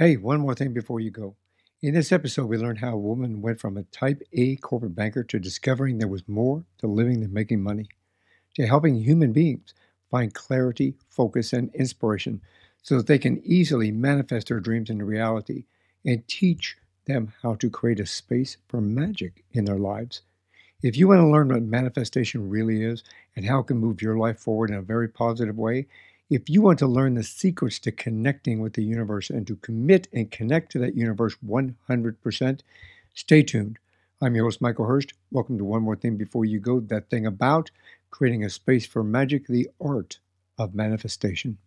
Hey, one more thing before you go. In this episode, we learned how a woman went from a type A corporate banker to discovering there was more to living than making money, to helping human beings find clarity, focus, and inspiration so that they can easily manifest their dreams into reality and teach them how to create a space for magic in their lives. If you want to learn what manifestation really is and how it can move your life forward in a very positive way, if you want to learn the secrets to connecting with the universe and to commit and connect to that universe 100%, stay tuned. I'm your host, Michael Hurst. Welcome to One More Thing Before You Go, that thing about creating a space for magic, the art of manifestation.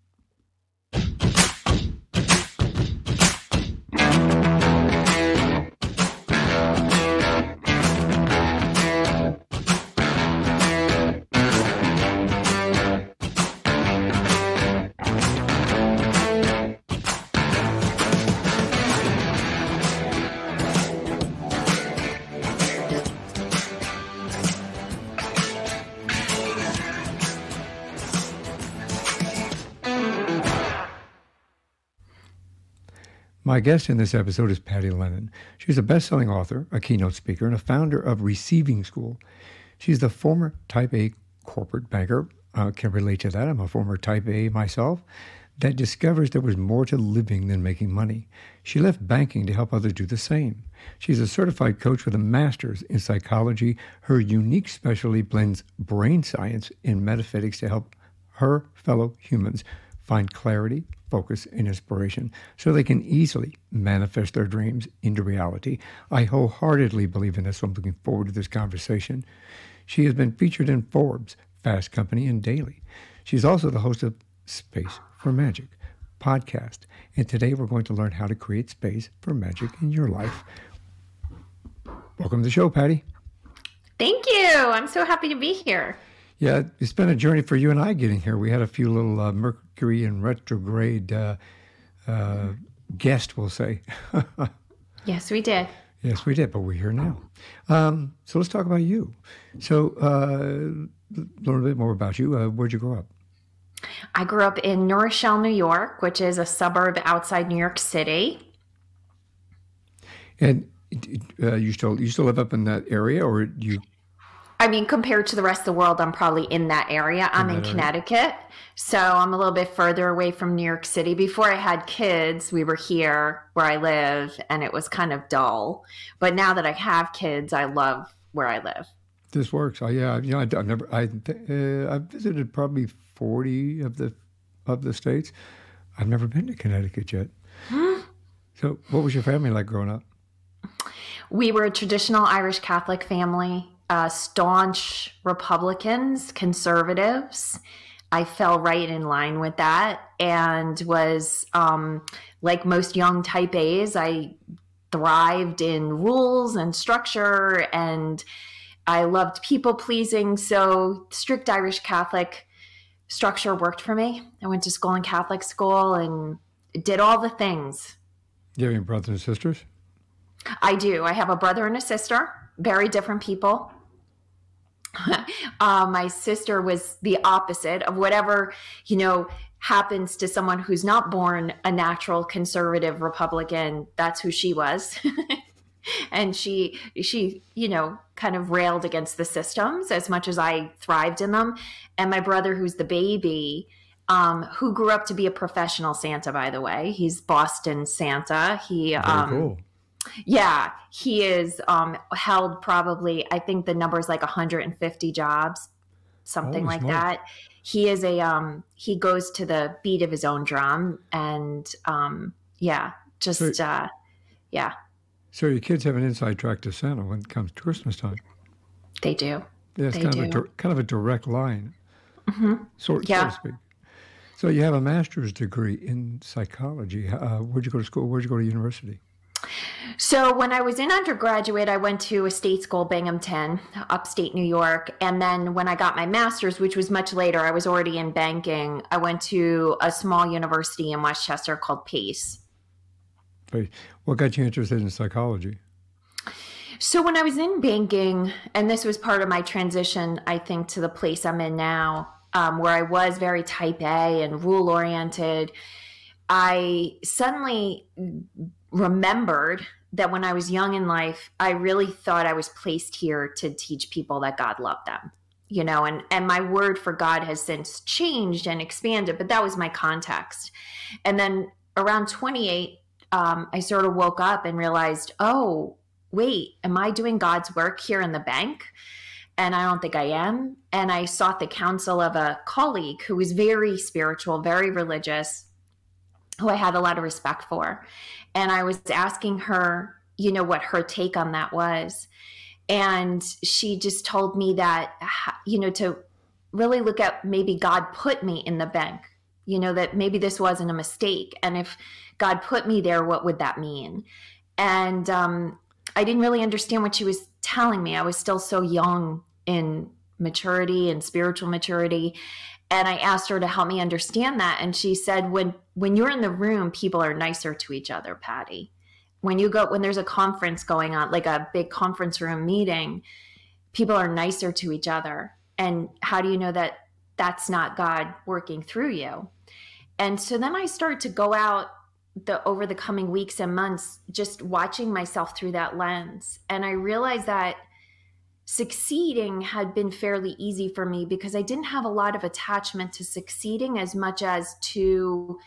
My guest in this episode is Patty Lennon. She's a best selling author, a keynote speaker, and a founder of Receiving School. She's the former type A corporate banker. Uh, can relate to that. I'm a former type A myself that discovers there was more to living than making money. She left banking to help others do the same. She's a certified coach with a master's in psychology. Her unique specialty blends brain science and metaphysics to help her fellow humans find clarity, focus, and inspiration so they can easily manifest their dreams into reality. I wholeheartedly believe in this, so I'm looking forward to this conversation. She has been featured in Forbes, Fast Company, and Daily. She's also the host of Space for Magic podcast. And today we're going to learn how to create space for magic in your life. Welcome to the show, Patty. Thank you. I'm so happy to be here. Yeah, it's been a journey for you and I getting here. We had a few little uh, Mercury in retrograde uh, uh, guest, we'll say. yes, we did. Yes, we did, but we're here now. Um, so let's talk about you. So, uh, learn a bit more about you. Uh, where'd you grow up? I grew up in New Rochelle, New York, which is a suburb outside New York City. And uh, you still you still live up in that area, or you I mean, compared to the rest of the world, I'm probably in that area. I'm in, in Connecticut. So I'm a little bit further away from New York City. Before I had kids, we were here where I live, and it was kind of dull. But now that I have kids, I love where I live. This works. Oh, yeah. You know, I, have never, I, uh, I've visited probably 40 of the, of the states. I've never been to Connecticut yet. so, what was your family like growing up? We were a traditional Irish Catholic family uh, staunch Republicans, conservatives. I fell right in line with that and was um, like most young type A's, I thrived in rules and structure and I loved people pleasing. So, strict Irish Catholic structure worked for me. I went to school in Catholic school and did all the things. Do you have any brothers and sisters? I do. I have a brother and a sister, very different people. uh, my sister was the opposite of whatever, you know, happens to someone who's not born a natural conservative Republican. That's who she was. and she she you know kind of railed against the systems as much as i thrived in them and my brother who's the baby um, who grew up to be a professional santa by the way he's boston santa he um, cool yeah, he is um, held probably. I think the number is like 150 jobs, something like that. He is a um, he goes to the beat of his own drum, and um, yeah, just so, uh, yeah. So your kids have an inside track to Santa when it comes to Christmas time. They do. Yeah, it's they kind do. of a kind of a direct line, mm-hmm. sort yeah. so to speak. So you have a master's degree in psychology. Uh, where'd you go to school? Where'd you go to university? So when I was in undergraduate, I went to a state school, Binghamton, upstate New York. And then when I got my master's, which was much later, I was already in banking. I went to a small university in Westchester called Pace. What got you interested in psychology? So when I was in banking, and this was part of my transition, I think, to the place I'm in now, um, where I was very type A and rule oriented I suddenly remembered that when I was young in life, I really thought I was placed here to teach people that God loved them. You know, and and my word for God has since changed and expanded, but that was my context. And then around 28, um, I sort of woke up and realized, oh, wait, am I doing God's work here in the bank? And I don't think I am. And I sought the counsel of a colleague who was very spiritual, very religious, who I had a lot of respect for. And I was asking her, you know, what her take on that was. And she just told me that, you know, to really look at maybe God put me in the bank, you know, that maybe this wasn't a mistake. And if God put me there, what would that mean? And um, I didn't really understand what she was telling me. I was still so young in maturity and spiritual maturity and I asked her to help me understand that. And she said when when you're in the room people are nicer to each other Patty. When you go when there's a conference going on like a big conference room meeting people are nicer to each other. And how do you know that that's not God working through you? And so then I started to go out the over the coming weeks and months just watching myself through that lens. And I realized that succeeding had been fairly easy for me because I didn't have a lot of attachment to succeeding as much as to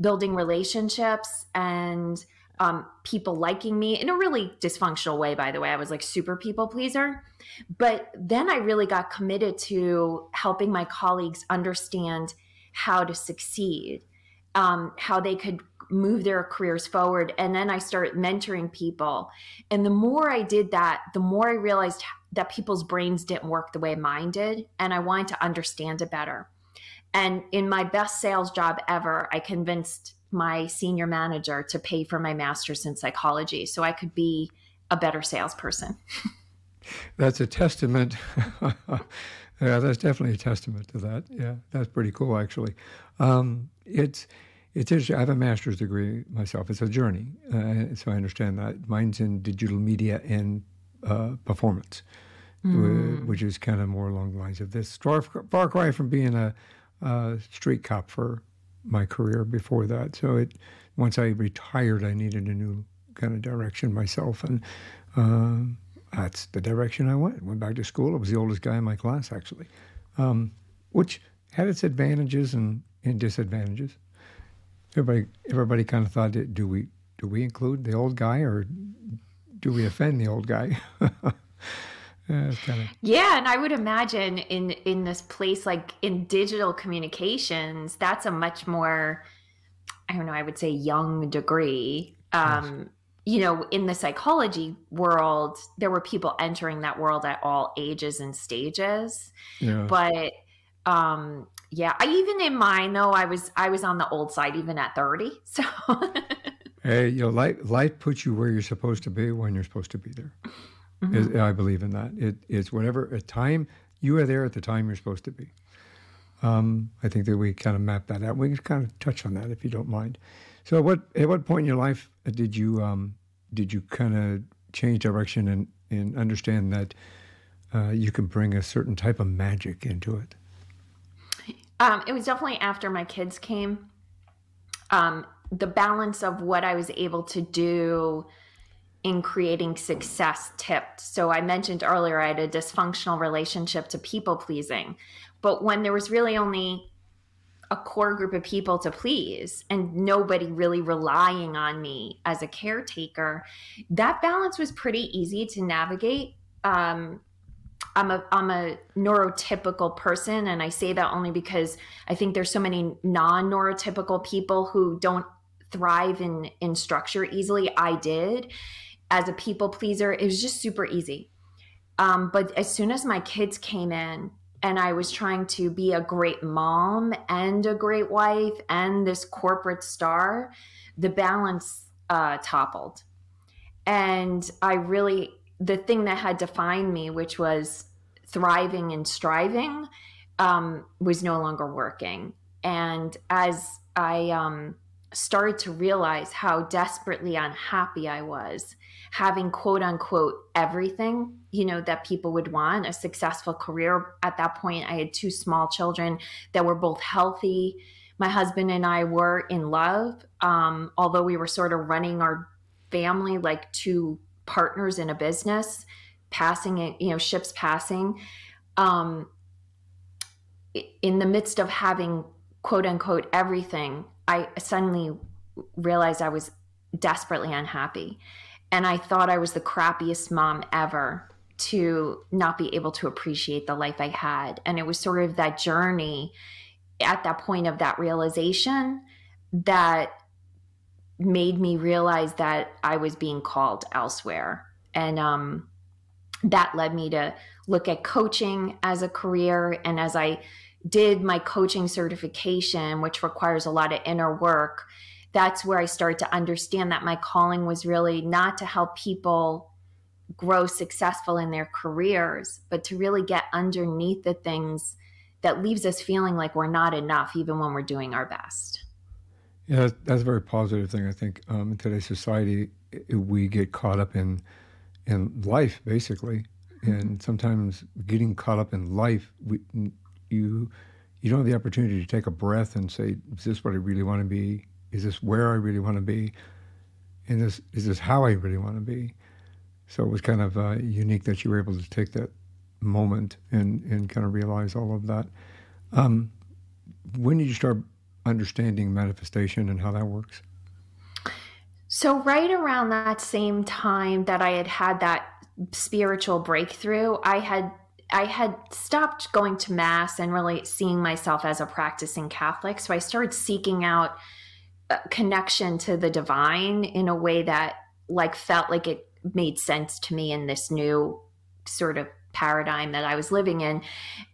building relationships and um, people liking me in a really dysfunctional way, by the way. I was like super people pleaser. But then I really got committed to helping my colleagues understand how to succeed, um, how they could move their careers forward. And then I started mentoring people. And the more I did that, the more I realized that people's brains didn't work the way mine did. And I wanted to understand it better. And in my best sales job ever, I convinced my senior manager to pay for my master's in psychology so I could be a better salesperson. that's a testament. yeah, that's definitely a testament to that. Yeah, that's pretty cool, actually. Um, it's it's interesting. I have a master's degree myself. It's a journey, uh, so I understand that. Mine's in digital media and uh, performance, mm. which is kind of more along the lines of this. Far, far cry from being a, a, street cop for my career before that. So it once I retired, I needed a new kind of direction myself, and uh, that's the direction I went. Went back to school. I was the oldest guy in my class, actually, um, which had its advantages and, and disadvantages. Everybody, everybody kind of thought, do we do we include the old guy or do we offend the old guy? yeah, kinda... yeah, and I would imagine in in this place like in digital communications, that's a much more I don't know, I would say young degree. Um, yes. You know, in the psychology world, there were people entering that world at all ages and stages. Yeah. But um, yeah, I even in mine though, I was I was on the old side even at 30. So Hey, you know, life, life puts you where you're supposed to be when you're supposed to be there. Mm-hmm. I believe in that. It, It is whatever a time you are there at the time you're supposed to be. Um, I think that we kind of map that out. We can kind of touch on that if you don't mind. So, at what at what point in your life did you um, did you kind of change direction and, and understand that uh, you can bring a certain type of magic into it? Um, it was definitely after my kids came. Um, the balance of what I was able to do in creating success tipped. So I mentioned earlier I had a dysfunctional relationship to people pleasing. But when there was really only a core group of people to please and nobody really relying on me as a caretaker, that balance was pretty easy to navigate. Um, I'm a I'm a neurotypical person and I say that only because I think there's so many non-neurotypical people who don't thrive in in structure easily. I did as a people pleaser. It was just super easy. Um, but as soon as my kids came in and I was trying to be a great mom and a great wife and this corporate star, the balance uh, toppled. And I really, the thing that had defined me, which was thriving and striving, um, was no longer working. And as I um, started to realize how desperately unhappy I was having quote unquote everything, you know, that people would want a successful career. At that point, I had two small children that were both healthy. my husband and I were in love, um, although we were sort of running our family like two partners in a business, passing it, you know, ships passing. Um, in the midst of having quote unquote everything, I suddenly realized I was desperately unhappy. And I thought I was the crappiest mom ever to not be able to appreciate the life I had. And it was sort of that journey at that point of that realization that made me realize that I was being called elsewhere. And um, that led me to look at coaching as a career. And as I did my coaching certification, which requires a lot of inner work, that's where I started to understand that my calling was really not to help people grow successful in their careers, but to really get underneath the things that leaves us feeling like we're not enough, even when we're doing our best. Yeah, that's a very positive thing. I think um, in today's society, we get caught up in in life, basically, and mm-hmm. sometimes getting caught up in life, we, you you don't have the opportunity to take a breath and say, "Is this what I really want to be? Is this where I really want to be? And this is this how I really want to be?" So it was kind of uh, unique that you were able to take that moment and and kind of realize all of that. Um, when did you start understanding manifestation and how that works? So, right around that same time that I had had that spiritual breakthrough, I had I had stopped going to mass and really seeing myself as a practicing Catholic. So I started seeking out connection to the divine in a way that like felt like it made sense to me in this new sort of paradigm that I was living in.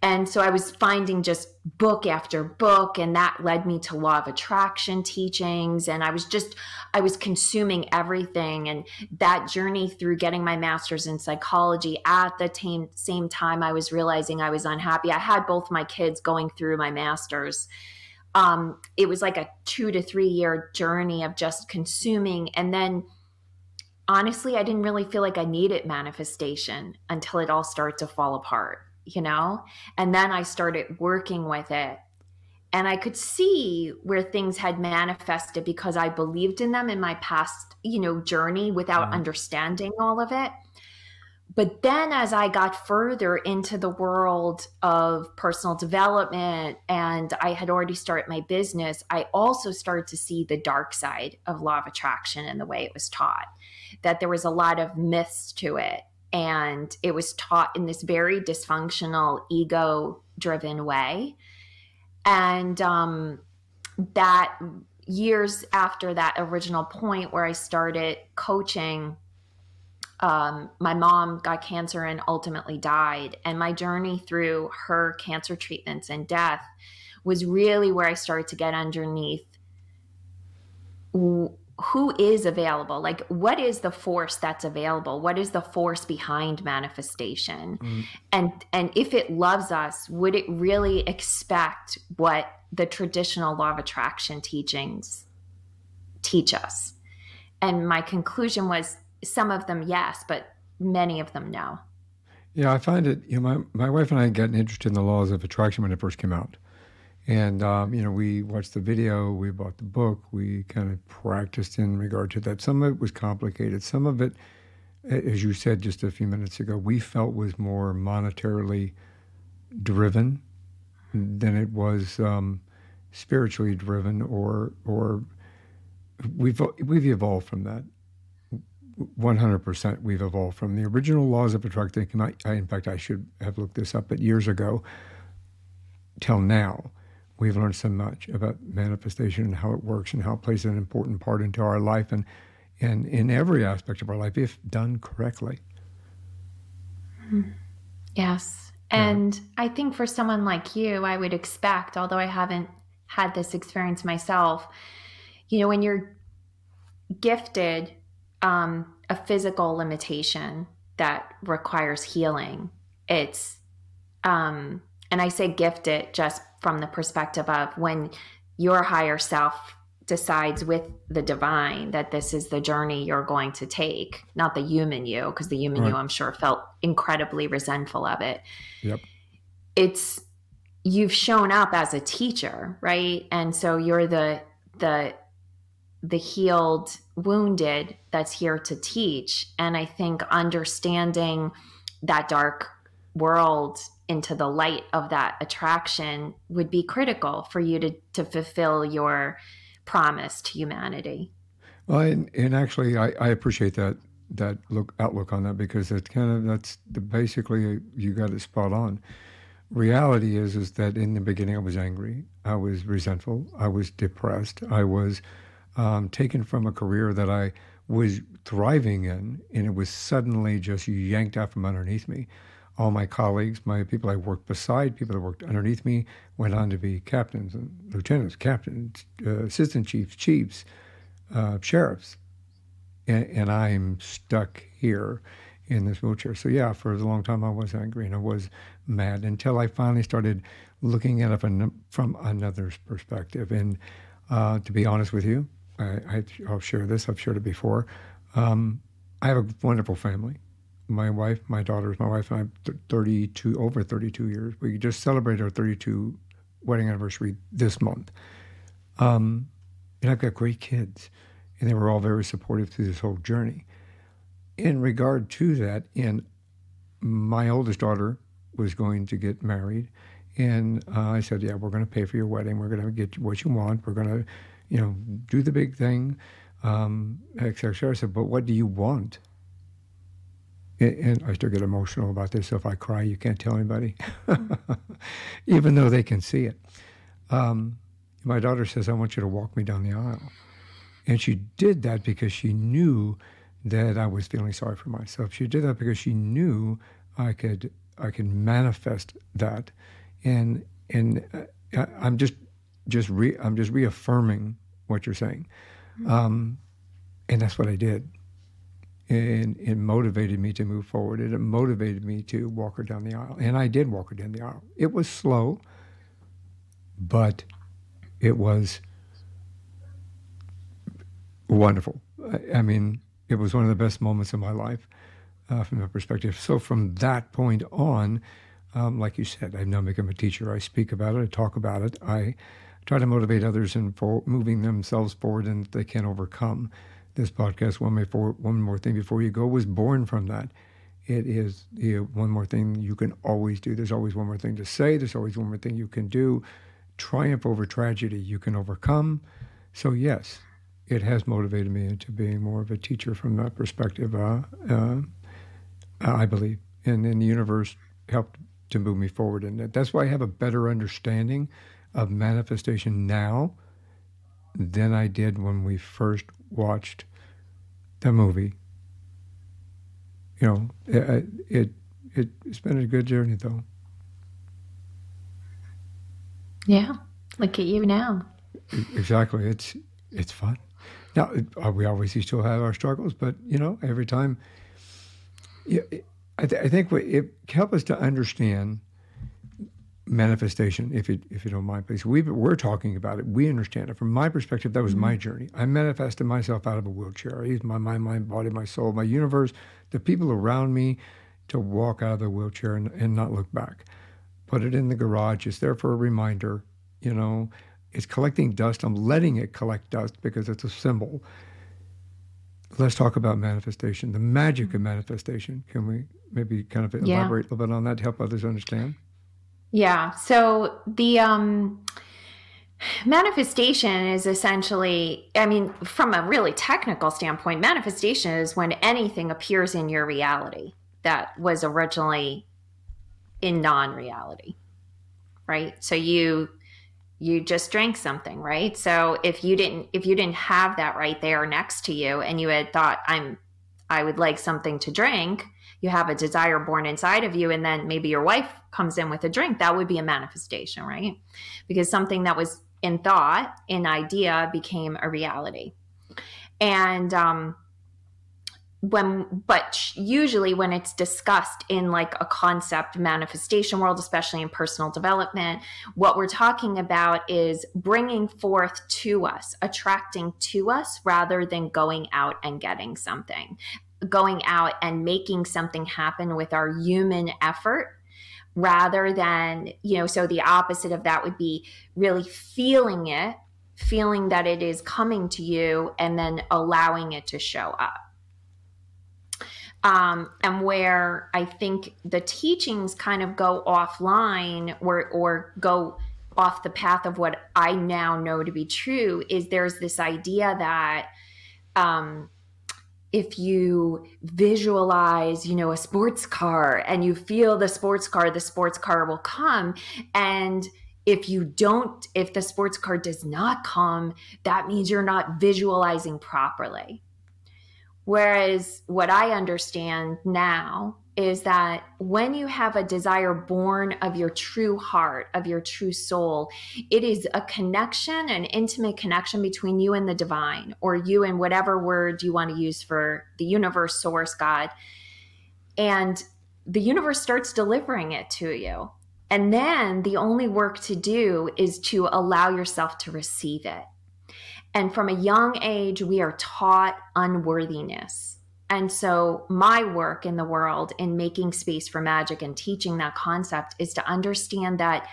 And so I was finding just book after book, and that led me to law of attraction teachings. And I was just, I was consuming everything. And that journey through getting my master's in psychology at the t- same time I was realizing I was unhappy. I had both my kids going through my master's. Um, it was like a two to three year journey of just consuming. And then honestly, I didn't really feel like I needed manifestation until it all started to fall apart, you know? And then I started working with it. And I could see where things had manifested because I believed in them in my past, you know, journey without mm-hmm. understanding all of it. But then as I got further into the world of personal development and I had already started my business, I also started to see the dark side of law of attraction and the way it was taught that there was a lot of myths to it. And it was taught in this very dysfunctional, ego driven way. And um, that years after that original point where I started coaching, um, my mom got cancer and ultimately died. And my journey through her cancer treatments and death was really where I started to get underneath who is available? Like what is the force that's available? What is the force behind manifestation? Mm. and and if it loves us would it really expect what the traditional law of attraction teachings teach us? And my conclusion was some of them yes but many of them no. Yeah i find it you know my, my wife and i got interested in the laws of attraction when it first came out and, um, you know, we watched the video, we bought the book, we kind of practiced in regard to that. Some of it was complicated. Some of it, as you said just a few minutes ago, we felt was more monetarily driven than it was um, spiritually driven or, or we've, we've evolved from that. 100% we've evolved from the original laws of attraction. I, in fact, I should have looked this up, but years ago till now we've learned so much about manifestation and how it works and how it plays an important part into our life and, and in every aspect of our life if done correctly. Mm-hmm. Yes. And yeah. I think for someone like you, I would expect, although I haven't had this experience myself, you know, when you're gifted um, a physical limitation that requires healing, it's, um, and I say gifted just from the perspective of when your higher self decides with the divine that this is the journey you're going to take, not the human you, because the human right. you, I'm sure, felt incredibly resentful of it. Yep. It's you've shown up as a teacher, right? And so you're the the the healed wounded that's here to teach and i think understanding that dark world into the light of that attraction would be critical for you to to fulfill your promise to humanity well and, and actually I, I appreciate that that look outlook on that because it's kind of that's the, basically you got it spot on reality is is that in the beginning I was angry, I was resentful, I was depressed, I was um, taken from a career that I was thriving in, and it was suddenly just yanked out from underneath me. All my colleagues, my people I worked beside, people that worked underneath me, went on to be captains and lieutenants, captains, uh, assistant chiefs, chiefs, uh, sheriffs, and, and I'm stuck here in this wheelchair. So yeah, for a long time I was angry and I was mad until I finally started looking at it from, another's perspective. And uh, to be honest with you, I, will share this. I've shared it before. Um, I have a wonderful family. My wife, my daughters, my wife and I, 32 over 32 years. We just celebrated our 32 wedding anniversary this month. Um, and I've got great kids, and they were all very supportive through this whole journey in regard to that, in my oldest daughter was going to get married, and uh, I said, "Yeah, we're going to pay for your wedding. We're going to get what you want. We're going to, you know, do the big thing, um, etc." I said, "But what do you want?" And I still get emotional about this. So if I cry, you can't tell anybody, even though they can see it. Um, my daughter says, "I want you to walk me down the aisle," and she did that because she knew that I was feeling sorry for myself. She did that because she knew I could I could manifest that, and and uh, I'm just just re, I'm just reaffirming what you're saying, mm-hmm. um, and that's what I did. And it motivated me to move forward. It motivated me to walk her down the aisle, and I did walk her down the aisle. It was slow, but it was wonderful. I, mean, it was one of the best moments of my life uh, from that perspective. So from that point on, um, like you said, I've now become a teacher. I speak about it. I talk about it. I try to motivate others in for moving themselves forward and they can overcome. This podcast, one, more, one more thing before you go, was born from that. It is the one more thing you can always do. There's always one more thing to say. There's always one more thing you can do. Triumph over tragedy, you can overcome. So yes, it has motivated me into being more of a teacher from that perspective. Uh, uh, I believe, and then the universe helped to move me forward, and that's why I have a better understanding of manifestation now than I did when we first watched the movie. You know, it, it, it it's been a good journey though. Yeah, look at you now. Exactly, it's it's fun. Now, uh, we obviously still have our struggles, but you know, every time, yeah, I, th- I think it help us to understand manifestation, if you if you don't mind, please. We we're talking about it. We understand it from my perspective. That was mm-hmm. my journey. I manifested myself out of a wheelchair. I used my mind, my body, my soul, my universe, the people around me, to walk out of the wheelchair and, and not look back. Put it in the garage. It's there for a reminder. You know, it's collecting dust. I'm letting it collect dust because it's a symbol. Let's talk about manifestation, the magic of manifestation. Can we maybe kind of elaborate yeah. a little bit on that to help others understand? Yeah. So the um, manifestation is essentially, I mean, from a really technical standpoint, manifestation is when anything appears in your reality that was originally in non reality, right? So you you just drank something right so if you didn't if you didn't have that right there next to you and you had thought i'm i would like something to drink you have a desire born inside of you and then maybe your wife comes in with a drink that would be a manifestation right? Because something that was in thought in idea became a reality. And um when but usually when it's discussed in like a concept manifestation world especially in personal development what we're talking about is bringing forth to us attracting to us rather than going out and getting something going out and making something happen with our human effort rather than, you know, so the opposite of that would be really feeling it, feeling that it is coming to you, and then allowing it to show up. Um, and where I think the teachings kind of go offline or or go off the path of what I now know to be true is there's this idea that um, if you visualize, you know, a sports car and you feel the sports car, the sports car will come. And if you don't, if the sports car does not come, that means you're not visualizing properly. Whereas what I understand now is that when you have a desire born of your true heart, of your true soul, it is a connection, an intimate connection between you and the divine, or you and whatever word you want to use for the universe, source, God. And the universe starts delivering it to you. And then the only work to do is to allow yourself to receive it. And from a young age, we are taught unworthiness and so, my work in the world in making space for magic and teaching that concept is to understand that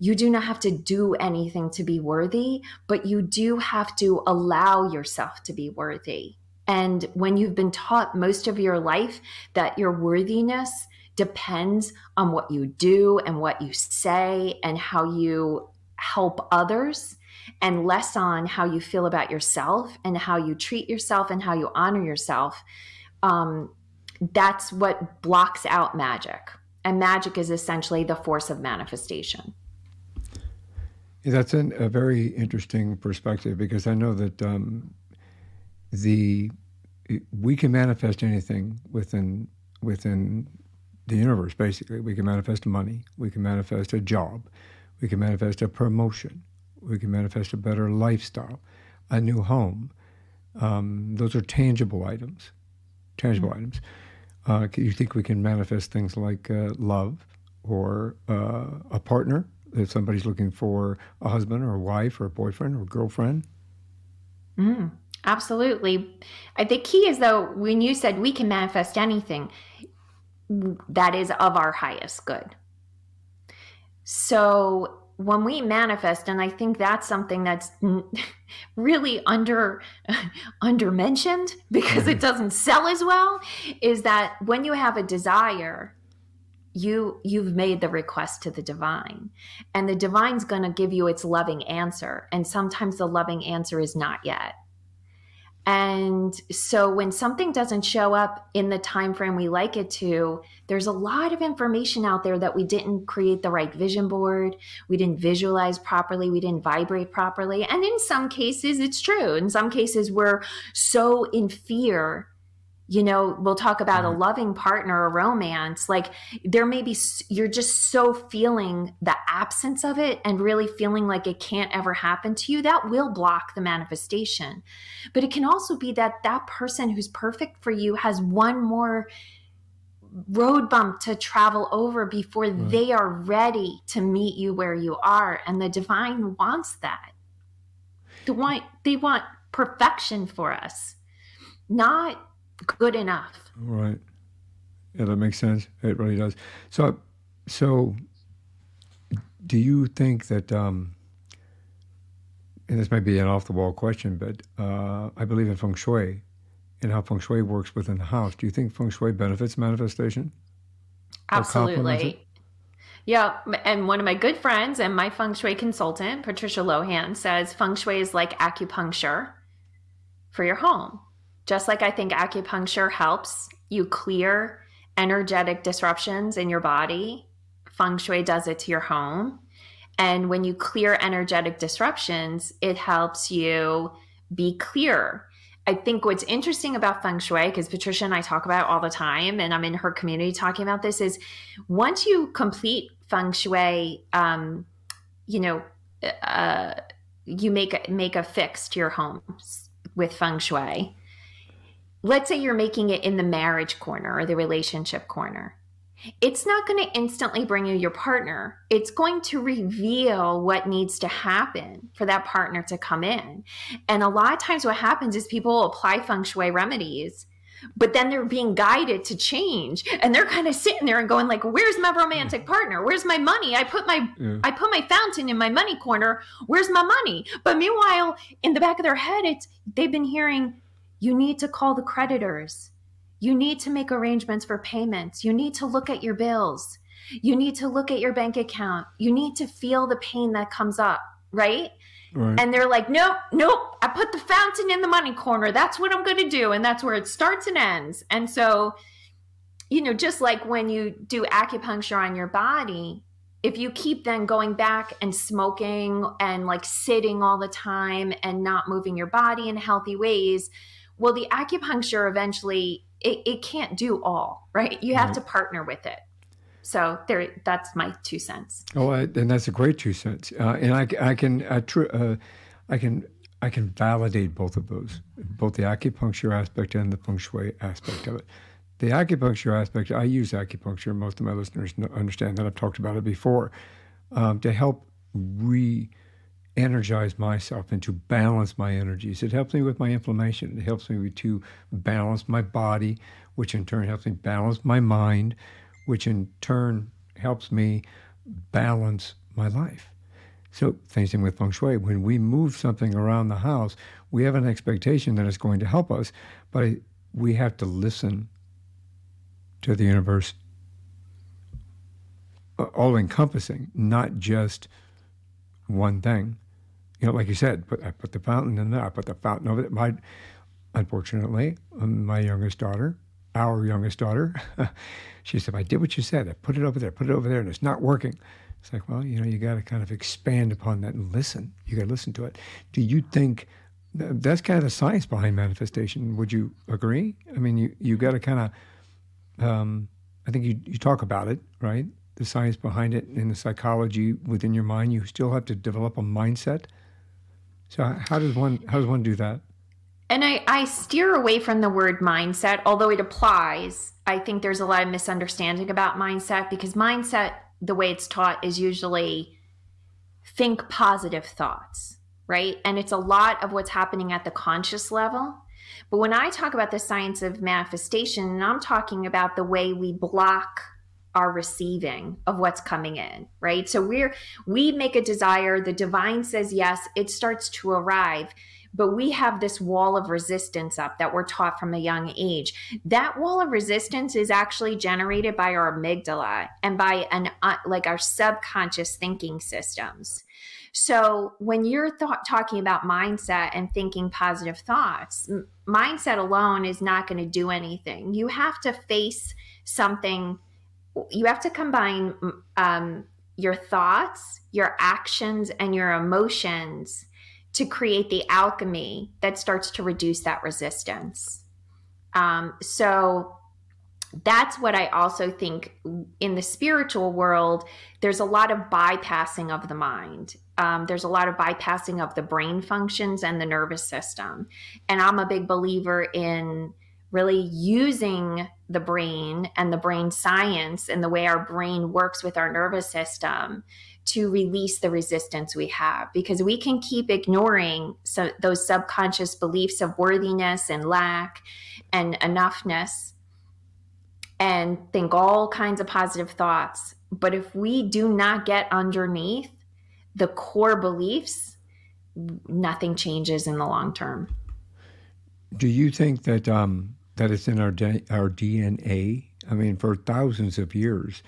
you do not have to do anything to be worthy, but you do have to allow yourself to be worthy. And when you've been taught most of your life that your worthiness depends on what you do and what you say and how you help others, and less on how you feel about yourself and how you treat yourself and how you honor yourself, um, that's what blocks out magic. And magic is essentially the force of manifestation. That's an, a very interesting perspective because I know that um, the we can manifest anything within within the universe. Basically, we can manifest money, we can manifest a job, we can manifest a promotion, we can manifest a better lifestyle, a new home. Um, those are tangible items, tangible mm-hmm. items. Uh, you think we can manifest things like uh, love or uh, a partner if somebody's looking for a husband or a wife or a boyfriend or a girlfriend? Mm, absolutely. The key is, though, when you said we can manifest anything, that is of our highest good. So when we manifest and i think that's something that's really under under mentioned because it mm-hmm. doesn't sell as well is that when you have a desire you you've made the request to the divine and the divine's going to give you its loving answer and sometimes the loving answer is not yet and so when something doesn't show up in the time frame we like it to, there's a lot of information out there that we didn't create the right vision board, we didn't visualize properly, we didn't vibrate properly. And in some cases it's true. In some cases we're so in fear you know we'll talk about a mm-hmm. loving partner a romance like there may be you're just so feeling the absence of it and really feeling like it can't ever happen to you that will block the manifestation. But it can also be that that person who's perfect for you has one more road bump to travel over before right. they are ready to meet you where you are and the divine wants that. They want they want perfection for us. Not good enough. Right. Yeah, that makes sense. It really does. So, so do you think that, um, and this might be an off the wall question, but uh, I believe in feng shui and how feng shui works within the house. Do you think feng shui benefits manifestation? Absolutely. Yeah, and one of my good friends and my feng shui consultant, Patricia Lohan, says feng shui is like acupuncture for your home. Just like I think acupuncture helps you clear energetic disruptions in your body, feng shui does it to your home. And when you clear energetic disruptions, it helps you be clear. I think what's interesting about feng shui, because Patricia and I talk about all the time, and I'm in her community talking about this, is once you complete feng shui, um, you know, uh, you make make a fix to your home with feng shui let's say you're making it in the marriage corner or the relationship corner. It's not going to instantly bring you your partner. It's going to reveal what needs to happen for that partner to come in. And a lot of times, what happens is people apply feng shui remedies, but then they're being guided to change and they're kind of sitting there and going like where's my romantic mm. partner where's my money i put my yeah. i put my fountain in my money corner where's my money but meanwhile in the back of their head it's they've been hearing you need to call the creditors you need to make arrangements for payments you need to look at your bills you need to look at your bank account you need to feel the pain that comes up right Right. And they're like, nope, nope, I put the fountain in the money corner. That's what I'm going to do. And that's where it starts and ends. And so, you know, just like when you do acupuncture on your body, if you keep then going back and smoking and like sitting all the time and not moving your body in healthy ways, well, the acupuncture eventually, it, it can't do all, right? You have right. to partner with it. So there, that's my two cents. Oh, I, and that's a great two cents. Uh, and I, I can, I, tr- uh, I can, I can validate both of those, both the acupuncture aspect and the feng shui aspect of it. The acupuncture aspect, I use acupuncture. Most of my listeners understand that I've talked about it before um, to help re energize myself and to balance my energies. It helps me with my inflammation. It helps me to balance my body, which in turn helps me balance my mind, which in turn helps me balance my life. So, same thing with feng shui. When we move something around the house, we have an expectation that it's going to help us, but we have to listen to the universe uh, all encompassing, not just one thing. You know, like you said, put, I put the fountain in there, I put the fountain over there. My, unfortunately, um, my youngest daughter, our youngest daughter, she said, I did what you said. I put it over there, put it over there, and it's not working. It's like, well, you know, you got to kind of expand upon that and listen. You got to listen to it. Do you think that's kind of the science behind manifestation? Would you agree? I mean, you, you got to kind of, um, I think you, you talk about it, right? The science behind it and the psychology within your mind. You still have to develop a mindset. So how does one how does one do that? And I, I steer away from the word mindset, although it applies. I think there's a lot of misunderstanding about mindset because mindset, the way it's taught, is usually think positive thoughts, right? And it's a lot of what's happening at the conscious level. But when I talk about the science of manifestation, and I'm talking about the way we block our receiving of what's coming in right so we're we make a desire the divine says yes it starts to arrive but we have this wall of resistance up that we're taught from a young age. That wall of resistance is actually generated by our amygdala and by an uh, like our subconscious thinking systems. So when you're th- talking about mindset and thinking positive thoughts, m- mindset alone is not going to do anything. You have to face something. You have to combine um, your thoughts, your actions, and your emotions to create the alchemy that starts to reduce that resistance. Um, so that's what I also think in the spiritual world, there's a lot of bypassing of the mind. Um, there's a lot of bypassing of the brain functions and the nervous system. And I'm a big believer in really using the brain and the brain science and the way our brain works with our nervous system to release the resistance we have. Because we can keep ignoring so those subconscious beliefs of worthiness and lack and enoughness and think all kinds of positive thoughts. But if we do not get underneath the core beliefs nothing changes in the long term. Do you think that um, that it's in our our DNA i mean for thousands of years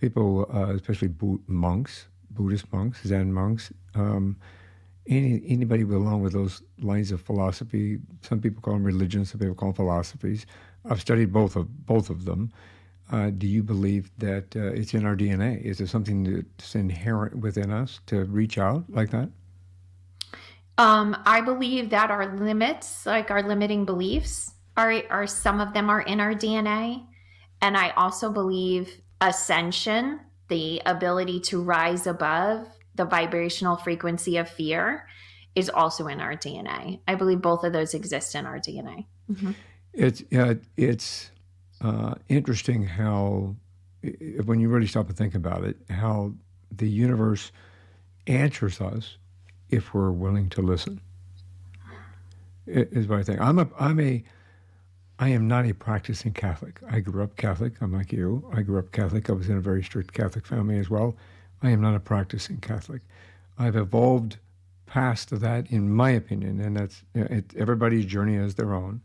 people uh, especially monks Buddhist monks, Zen monks, um, any, anybody along with those lines of philosophy. Some people call them religions, some people call them philosophies. I've studied both of both of them. Uh, do you believe that uh, it's in our DNA? Is there something that's inherent within us to reach out like that? Um, I believe that our limits, like our limiting beliefs, are are some of them are in our DNA, and I also believe ascension the ability to rise above the vibrational frequency of fear is also in our DNA. I believe both of those exist in our DNA. Mm-hmm. It's uh, it's uh, interesting how when you really stop and think about it, how the universe answers us if we're willing to listen. Is what I think. I'm a I'm a I am not a practicing Catholic. I grew up Catholic. I'm like you. I grew up Catholic. I was in a very strict Catholic family as well. I am not a practicing Catholic. I've evolved past that, in my opinion, and that's it, everybody's journey is their own.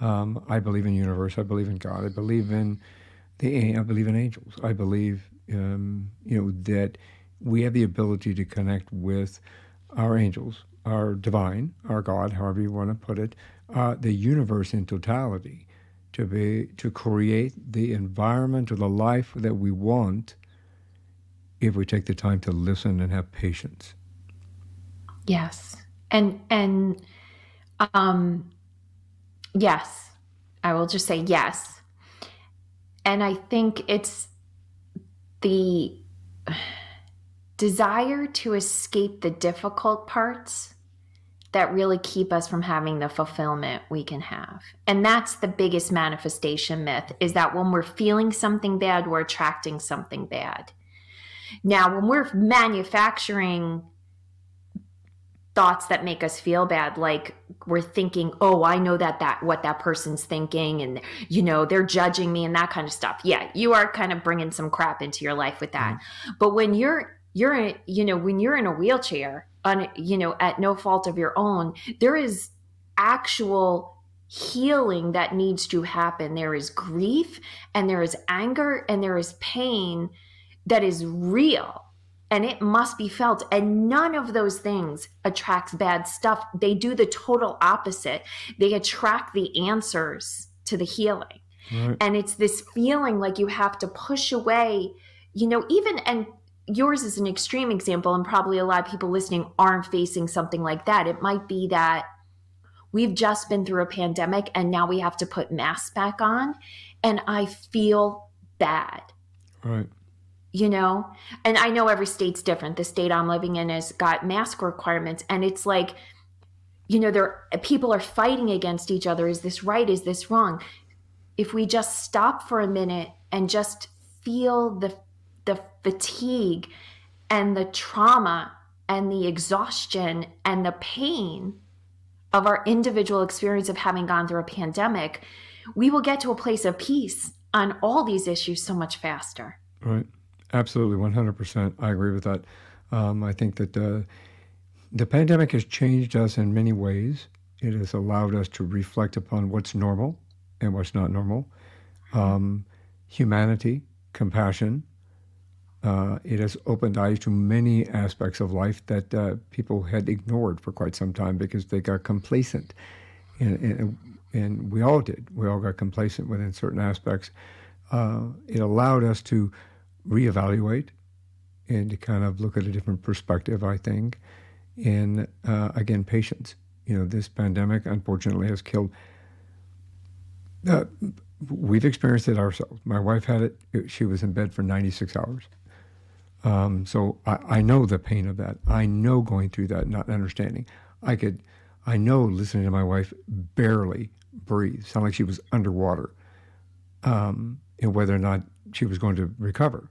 Um, I believe in universe. I believe in God. I believe in the. I believe in angels. I believe, um, you know, that we have the ability to connect with our angels, our divine, our God, however you want to put it, uh, the universe in totality, to be to create the environment or the life that we want. If we take the time to listen and have patience. Yes. And and um yes. I will just say yes. And I think it's the desire to escape the difficult parts that really keep us from having the fulfillment we can have. And that's the biggest manifestation myth is that when we're feeling something bad, we're attracting something bad. Now, when we're manufacturing thoughts that make us feel bad like we're thinking oh i know that that what that person's thinking and you know they're judging me and that kind of stuff yeah you are kind of bringing some crap into your life with that mm-hmm. but when you're you're in you know when you're in a wheelchair on you know at no fault of your own there is actual healing that needs to happen there is grief and there is anger and there is pain that is real and it must be felt. And none of those things attracts bad stuff. They do the total opposite. They attract the answers to the healing. Right. And it's this feeling like you have to push away, you know, even, and yours is an extreme example, and probably a lot of people listening aren't facing something like that. It might be that we've just been through a pandemic and now we have to put masks back on. And I feel bad. Right you know and i know every state's different the state i'm living in has got mask requirements and it's like you know there people are fighting against each other is this right is this wrong if we just stop for a minute and just feel the the fatigue and the trauma and the exhaustion and the pain of our individual experience of having gone through a pandemic we will get to a place of peace on all these issues so much faster right Absolutely, 100%. I agree with that. Um, I think that uh, the pandemic has changed us in many ways. It has allowed us to reflect upon what's normal and what's not normal, um, humanity, compassion. Uh, it has opened eyes to many aspects of life that uh, people had ignored for quite some time because they got complacent. And, and, and we all did. We all got complacent within certain aspects. Uh, it allowed us to reevaluate and to kind of look at a different perspective, I think. And uh, again, patience. You know, this pandemic unfortunately has killed. Uh, we've experienced it ourselves. My wife had it. She was in bed for 96 hours. Um, so I, I, know the pain of that. I know going through that, not understanding. I could, I know listening to my wife barely breathe, sound like she was underwater, um, and whether or not she was going to recover.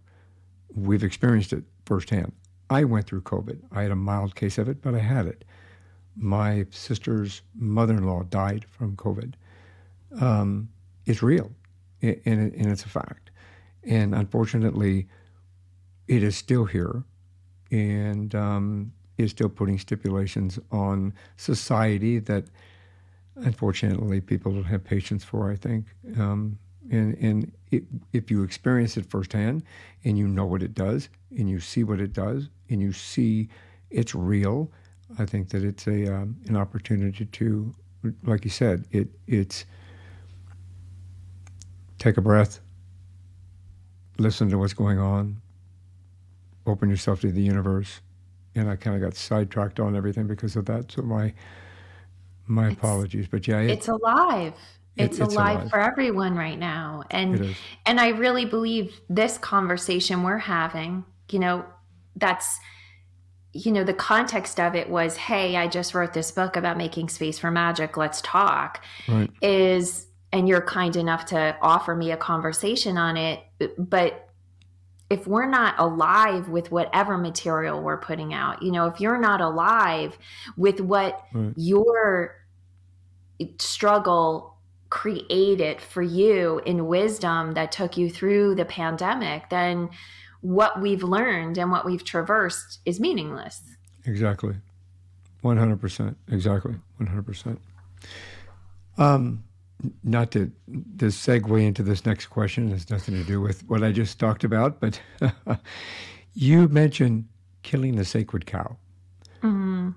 We've experienced it firsthand. I went through COVID. I had a mild case of it, but I had it. My sister's mother in law died from COVID. Um, it's real, and, and it's a fact. And unfortunately, it is still here and um, is still putting stipulations on society that unfortunately people don't have patience for, I think. Um, and, and it, if you experience it firsthand and you know what it does and you see what it does and you see it's real, I think that it's a um, an opportunity to, like you said, it it's take a breath, listen to what's going on, open yourself to the universe, and I kind of got sidetracked on everything because of that. So my my it's, apologies, but yeah, it, it's alive. It's, it's alive, alive, for everyone right now. And and i really believe this conversation we're having you know that's you know the context of it was hey i just wrote this book about making space for magic. Let's talk. Right. is and you're kind enough to offer me a conversation on it but if we're not alive with whatever material we're putting out you know if you're not alive with what right. your struggle created for you in wisdom that took you through the pandemic, then what we've learned and what we've traversed is meaningless. Exactly. 100%. Exactly. 100%. Um, not to, to segue into this next question, it has nothing to do with what I just talked about, but you mentioned killing the sacred cow. Mm-hmm.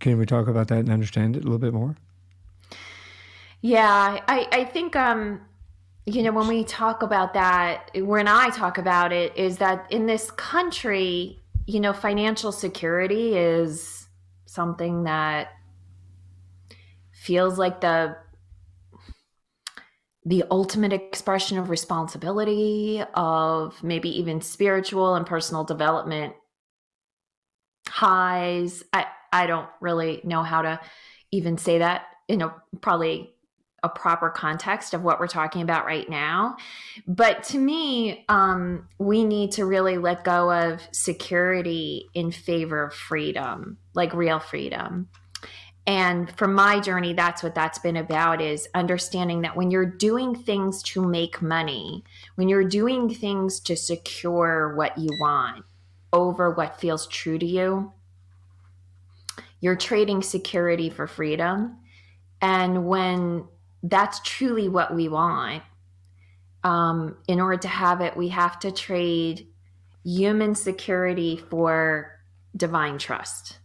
Can we talk about that and understand it a little bit more? Yeah, I, I think, um, you know, when we talk about that, when I talk about it, is that in this country, you know, financial security is something that feels like the the ultimate expression of responsibility of maybe even spiritual and personal development highs. I i don't really know how to even say that in a probably a proper context of what we're talking about right now. But to me um, we need to really let go of security in favor of freedom like real freedom and for my journey that's what that's been about is understanding that when you're doing things to make money when you're doing things to secure what you want over what feels true to you you're trading security for freedom. And when that's truly what we want um, in order to have it we have to trade human security for divine trust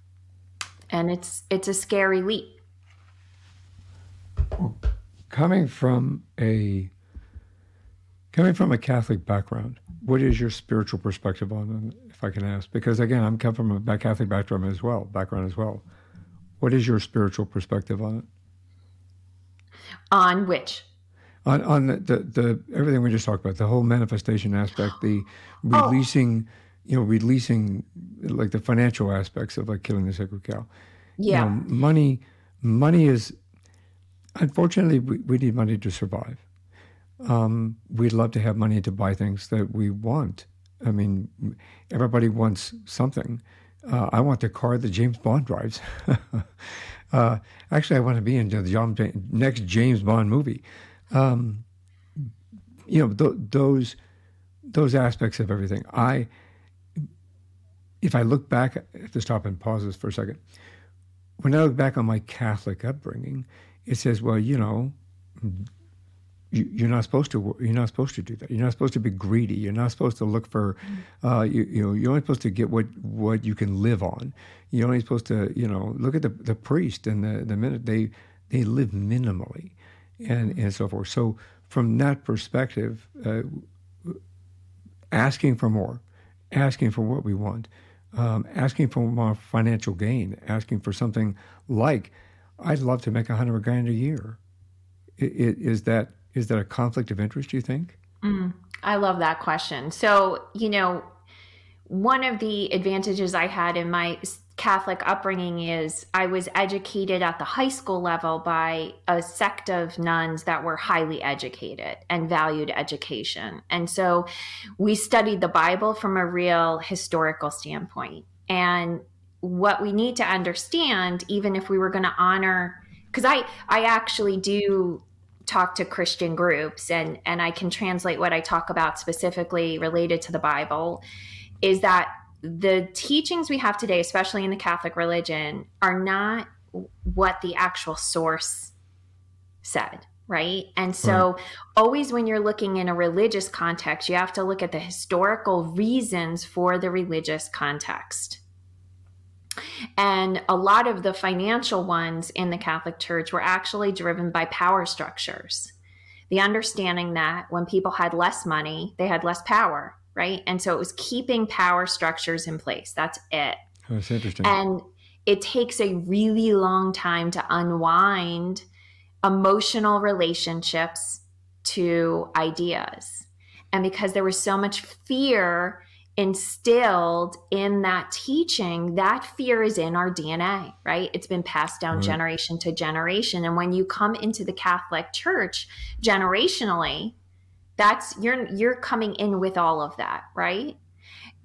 and it's it's a scary leap. coming from a coming from a Catholic background, what is your spiritual perspective on it, if I can ask? Because again, I'm come from a Catholic background as well, background as well. What is your spiritual perspective on it? On which? On, on the, the, the everything we just talked about, the whole manifestation aspect, the oh. releasing oh you know, releasing like the financial aspects of like killing the sacred cow. Yeah. You know, money, money is, unfortunately, we, we need money to survive. Um, we'd love to have money to buy things that we want. I mean, everybody wants something. Uh, I want the car that James Bond drives. uh, actually, I want to be in the next James Bond movie. Um, you know, th- those those aspects of everything. I if I look back, I have to stop and pause this for a second. When I look back on my Catholic upbringing, it says, well, you know, you, are not supposed to. You're not supposed to do that. You're not supposed to be greedy. You're not supposed to look for. Uh, you, you, know, you're only supposed to get what what you can live on. You're only supposed to, you know, look at the the priest and the the minute they they live minimally, and and so forth. So from that perspective, uh, asking for more, asking for what we want, um, asking for more financial gain, asking for something like, I'd love to make a hundred grand a year. Is that is that a conflict of interest? Do you think? Mm, I love that question. So you know, one of the advantages I had in my Catholic upbringing is I was educated at the high school level by a sect of nuns that were highly educated and valued education. And so we studied the Bible from a real historical standpoint. And what we need to understand, even if we were going to honor, because I, I actually do talk to Christian groups and, and I can translate what I talk about specifically related to the Bible, is that the teachings we have today, especially in the Catholic religion, are not what the actual source said, right? And so, right. always when you're looking in a religious context, you have to look at the historical reasons for the religious context. And a lot of the financial ones in the Catholic Church were actually driven by power structures. The understanding that when people had less money, they had less power right? And so it was keeping power structures in place. That's it. Oh, that's interesting. And it takes a really long time to unwind emotional relationships to ideas. And because there was so much fear instilled in that teaching, that fear is in our DNA, right? It's been passed down right. generation to generation. And when you come into the Catholic Church generationally, that's you're you're coming in with all of that right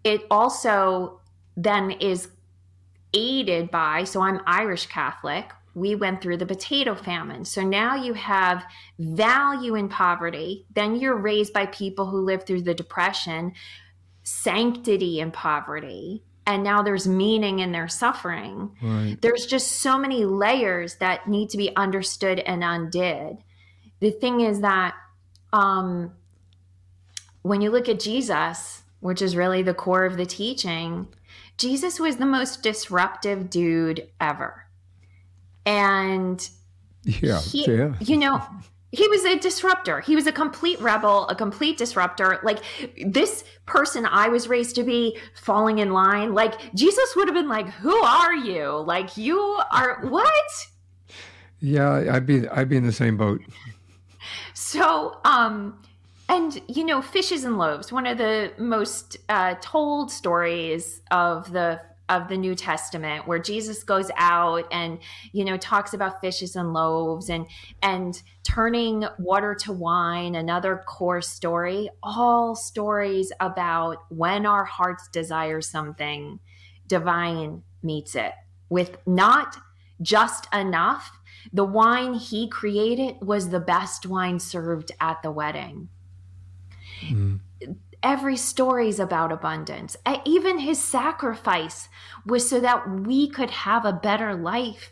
it also then is aided by so i'm irish catholic we went through the potato famine. So now you have value in poverty. Then you're raised by people who lived through the depression, sanctity in poverty. And now there's meaning in their suffering. Right. There's just so many layers that need to be understood and undid. The thing is that um, when you look at Jesus, which is really the core of the teaching, Jesus was the most disruptive dude ever. And yeah, he, yeah. you know, he was a disruptor. He was a complete rebel, a complete disruptor. Like this person I was raised to be falling in line, like Jesus would have been like, "Who are you? Like you are what?" Yeah, I'd be I'd be in the same boat. So, um and you know, fishes and loaves, one of the most uh, told stories of the of the New Testament, where Jesus goes out and you know talks about fishes and loaves and and turning water to wine. Another core story, all stories about when our hearts desire something, divine meets it with not just enough. The wine he created was the best wine served at the wedding. Mm. Every story is about abundance. Even his sacrifice was so that we could have a better life.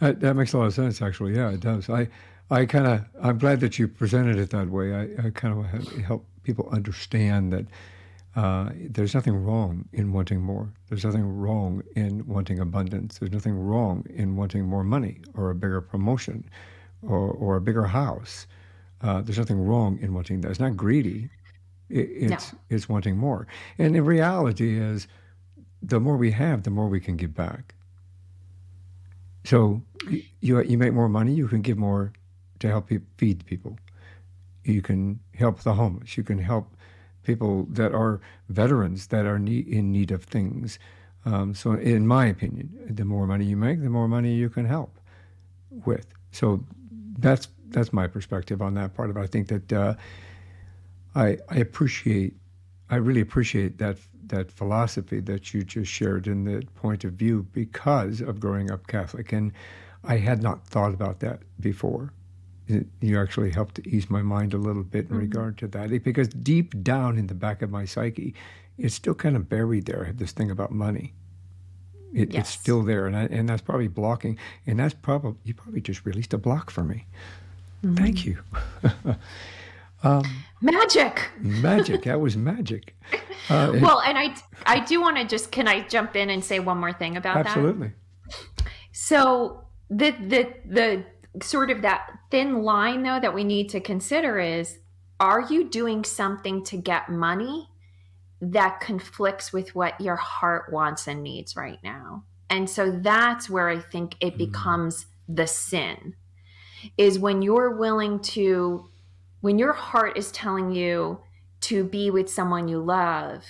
That, that makes a lot of sense, actually. Yeah, it does. I, I kind of, I'm glad that you presented it that way. I, I kind of help people understand that uh, there's nothing wrong in wanting more. There's nothing wrong in wanting abundance. There's nothing wrong in wanting more money or a bigger promotion or, or a bigger house. Uh, there's nothing wrong in wanting that. It's not greedy. It, it's no. it's wanting more. And the reality is, the more we have, the more we can give back. So you you make more money, you can give more to help feed people. You can help the homeless. You can help people that are veterans that are in need of things. Um, so, in my opinion, the more money you make, the more money you can help with. So that's that's my perspective on that part of it. I think that uh, I I appreciate I really appreciate that that philosophy that you just shared in the point of view because of growing up Catholic, and I had not thought about that before. You actually helped to ease my mind a little bit in mm-hmm. regard to that, because deep down in the back of my psyche, it's still kind of buried there. I have this thing about money. It, yes. It's still there, and I, and that's probably blocking. And that's probably you probably just released a block for me. Mm-hmm. Thank you. um, magic. magic. That was magic. Uh, well, and I I do want to just can I jump in and say one more thing about absolutely. that? Absolutely. So the the the sort of that thin line though that we need to consider is are you doing something to get money that conflicts with what your heart wants and needs right now? And so that's where I think it mm. becomes the sin is when you're willing to, when your heart is telling you to be with someone you love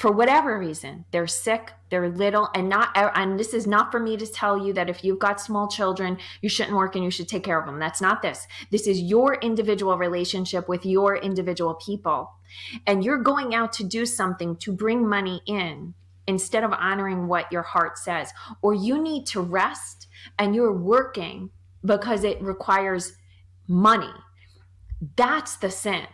for whatever reason they're sick they're little and not and this is not for me to tell you that if you've got small children you shouldn't work and you should take care of them. That's not this. This is your individual relationship with your individual people. And you're going out to do something to bring money in instead of honoring what your heart says. Or you need to rest and you're working because it requires money. That's the sin.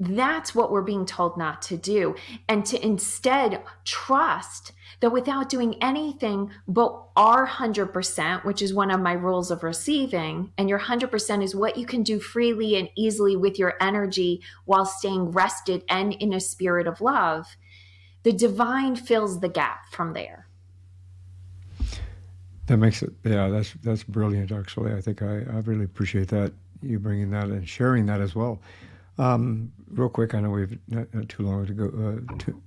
That's what we're being told not to do. And to instead trust that without doing anything but our 100%, which is one of my rules of receiving, and your 100% is what you can do freely and easily with your energy while staying rested and in a spirit of love, the divine fills the gap from there. That makes it, yeah, that's that's brilliant. Actually, I think I, I really appreciate that you bringing that and sharing that as well. Um, real quick, I know we've not, not too long to go. Uh, to,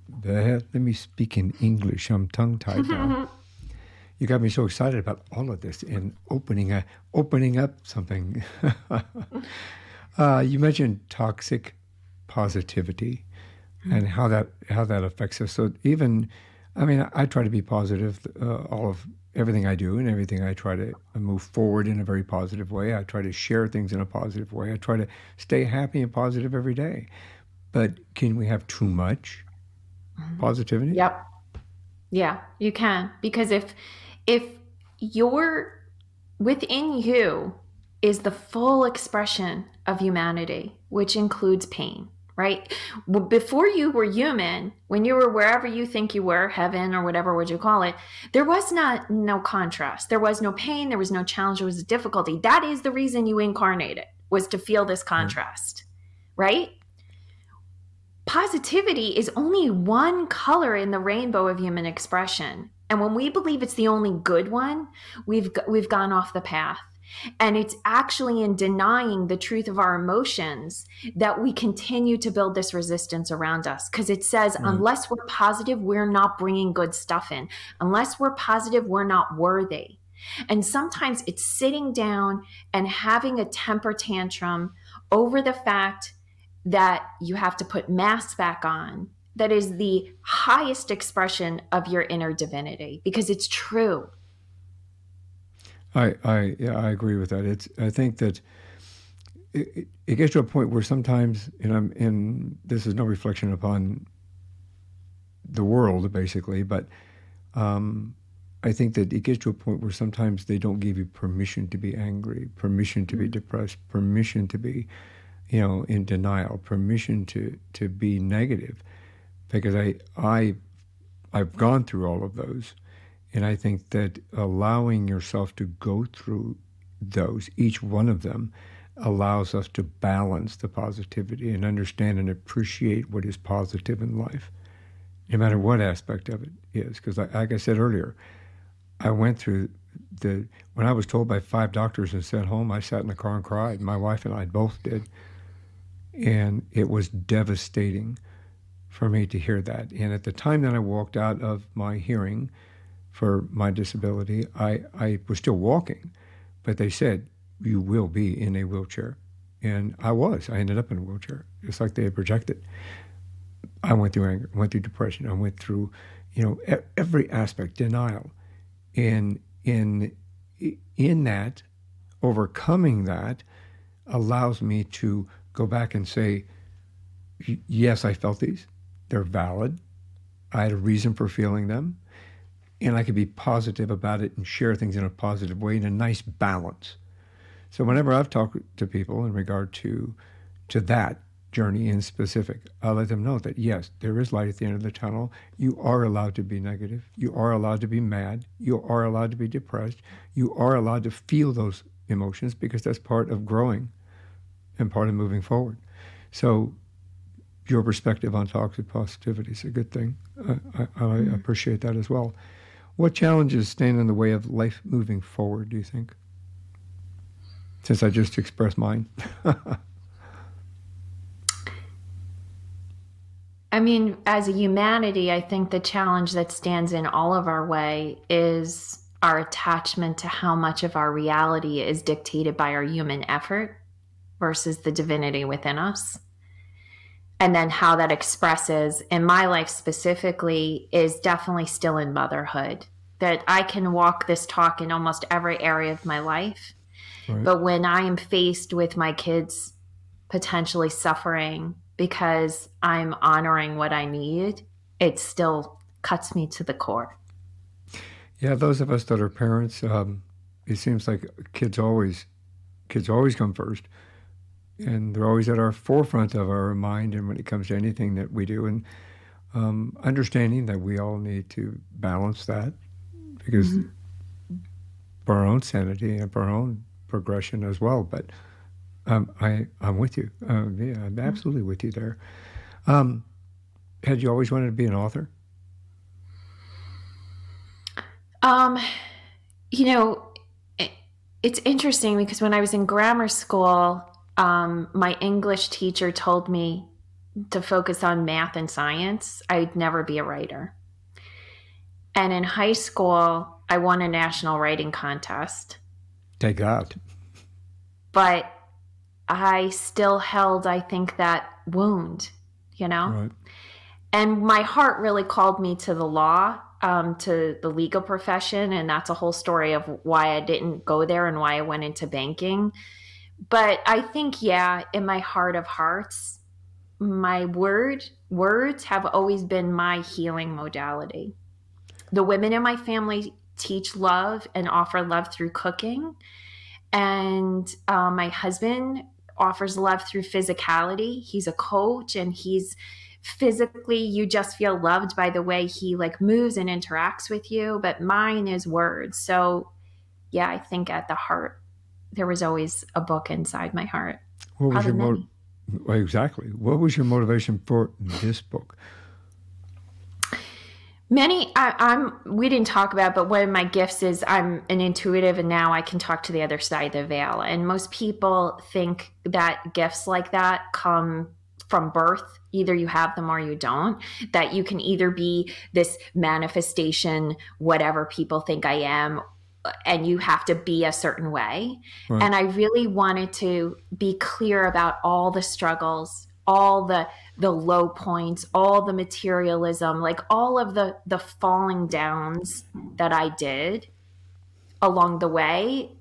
let me speak in English. I'm tongue tied now. you got me so excited about all of this and opening a, opening up something. uh, you mentioned toxic positivity mm-hmm. and how that how that affects us. So even, I mean, I, I try to be positive uh, all of everything I do and everything I try to move forward in a very positive way. I try to share things in a positive way. I try to stay happy and positive every day. But can we have too much mm-hmm. positivity? Yep. Yeah, you can because if if your within you is the full expression of humanity, which includes pain, right? Before you were human, when you were wherever you think you were, heaven or whatever would you call it, there was not no contrast. There was no pain, there was no challenge, there was a difficulty. That is the reason you incarnated, was to feel this hmm. contrast, right? Positivity is only one color in the rainbow of human expression. And when we believe it's the only good one, we've we've gone off the path. And it's actually in denying the truth of our emotions that we continue to build this resistance around us. Because it says, mm. unless we're positive, we're not bringing good stuff in. Unless we're positive, we're not worthy. And sometimes it's sitting down and having a temper tantrum over the fact that you have to put masks back on that is the highest expression of your inner divinity because it's true. I I yeah, I agree with that. It's I think that it, it gets to a point where sometimes and I'm in this is no reflection upon the world basically, but um, I think that it gets to a point where sometimes they don't give you permission to be angry, permission to be mm-hmm. depressed, permission to be, you know, in denial, permission to to be negative because I I I've gone through all of those, and I think that allowing yourself to go through those, each one of them, allows us to balance the positivity and understand and appreciate what is positive in life, no matter what aspect of it is. Because, like I said earlier, I went through the when I was told by five doctors and sent home, I sat in the car and cried. My wife and I both did, and it was devastating for me to hear that. And at the time that I walked out of my hearing for my disability, I, I was still walking, but they said, You will be in a wheelchair. And I was. I ended up in a wheelchair, just like they had projected. I went through anger, went through depression, I went through, you know, every aspect, denial. And in, in that, overcoming that allows me to go back and say, yes, I felt these. They're valid. I had a reason for feeling them. And I could be positive about it and share things in a positive way in a nice balance. So whenever I've talked to people in regard to to that journey in specific, I let them know that yes, there is light at the end of the tunnel. You are allowed to be negative. You are allowed to be mad. You are allowed to be depressed. You are allowed to feel those emotions because that's part of growing and part of moving forward. So your perspective on toxic positivity is a good thing. I, I, I mm-hmm. appreciate that as well. What challenges stand in the way of life moving forward, do you think? Since I just expressed mine. I mean, as a humanity, I think the challenge that stands in all of our way is our attachment to how much of our reality is dictated by our human effort versus the divinity within us and then how that expresses in my life specifically is definitely still in motherhood that i can walk this talk in almost every area of my life. Right. but when i am faced with my kids potentially suffering because i'm honoring what i need it still cuts me to the core. Yeah those of us that are parents um, it seems like kids always kids always come first and they're always at our forefront of our mind and when it comes to anything that we do. And um, understanding that we all need to balance that because mm-hmm. for our own sanity and for our own progression as well. But um, I, I'm with you. Uh, yeah I'm mm-hmm. absolutely with you there. Um, had you always wanted to be an author? Um you know it, it's interesting because when I was in grammar school um, my English teacher told me to focus on math and science, I'd never be a writer. And in high school, I won a national writing contest. Take that. But I still held, I think, that wound, you know? Right. And my heart really called me to the law, um, to the legal profession. And that's a whole story of why I didn't go there and why I went into banking but I think, yeah, in my heart of hearts, my word words have always been my healing modality. The women in my family teach love and offer love through cooking. And uh, my husband offers love through physicality. He's a coach and he's physically you just feel loved by the way he like moves and interacts with you but mine is words so yeah i think at the heart there was always a book inside my heart what was your mo- well, exactly what was your motivation for this book Many, I, am We didn't talk about, but one of my gifts is I'm an intuitive, and now I can talk to the other side of the veil. And most people think that gifts like that come from birth. Either you have them or you don't. That you can either be this manifestation, whatever people think I am, and you have to be a certain way. Right. And I really wanted to be clear about all the struggles, all the the low points all the materialism like all of the the falling downs that i did along the way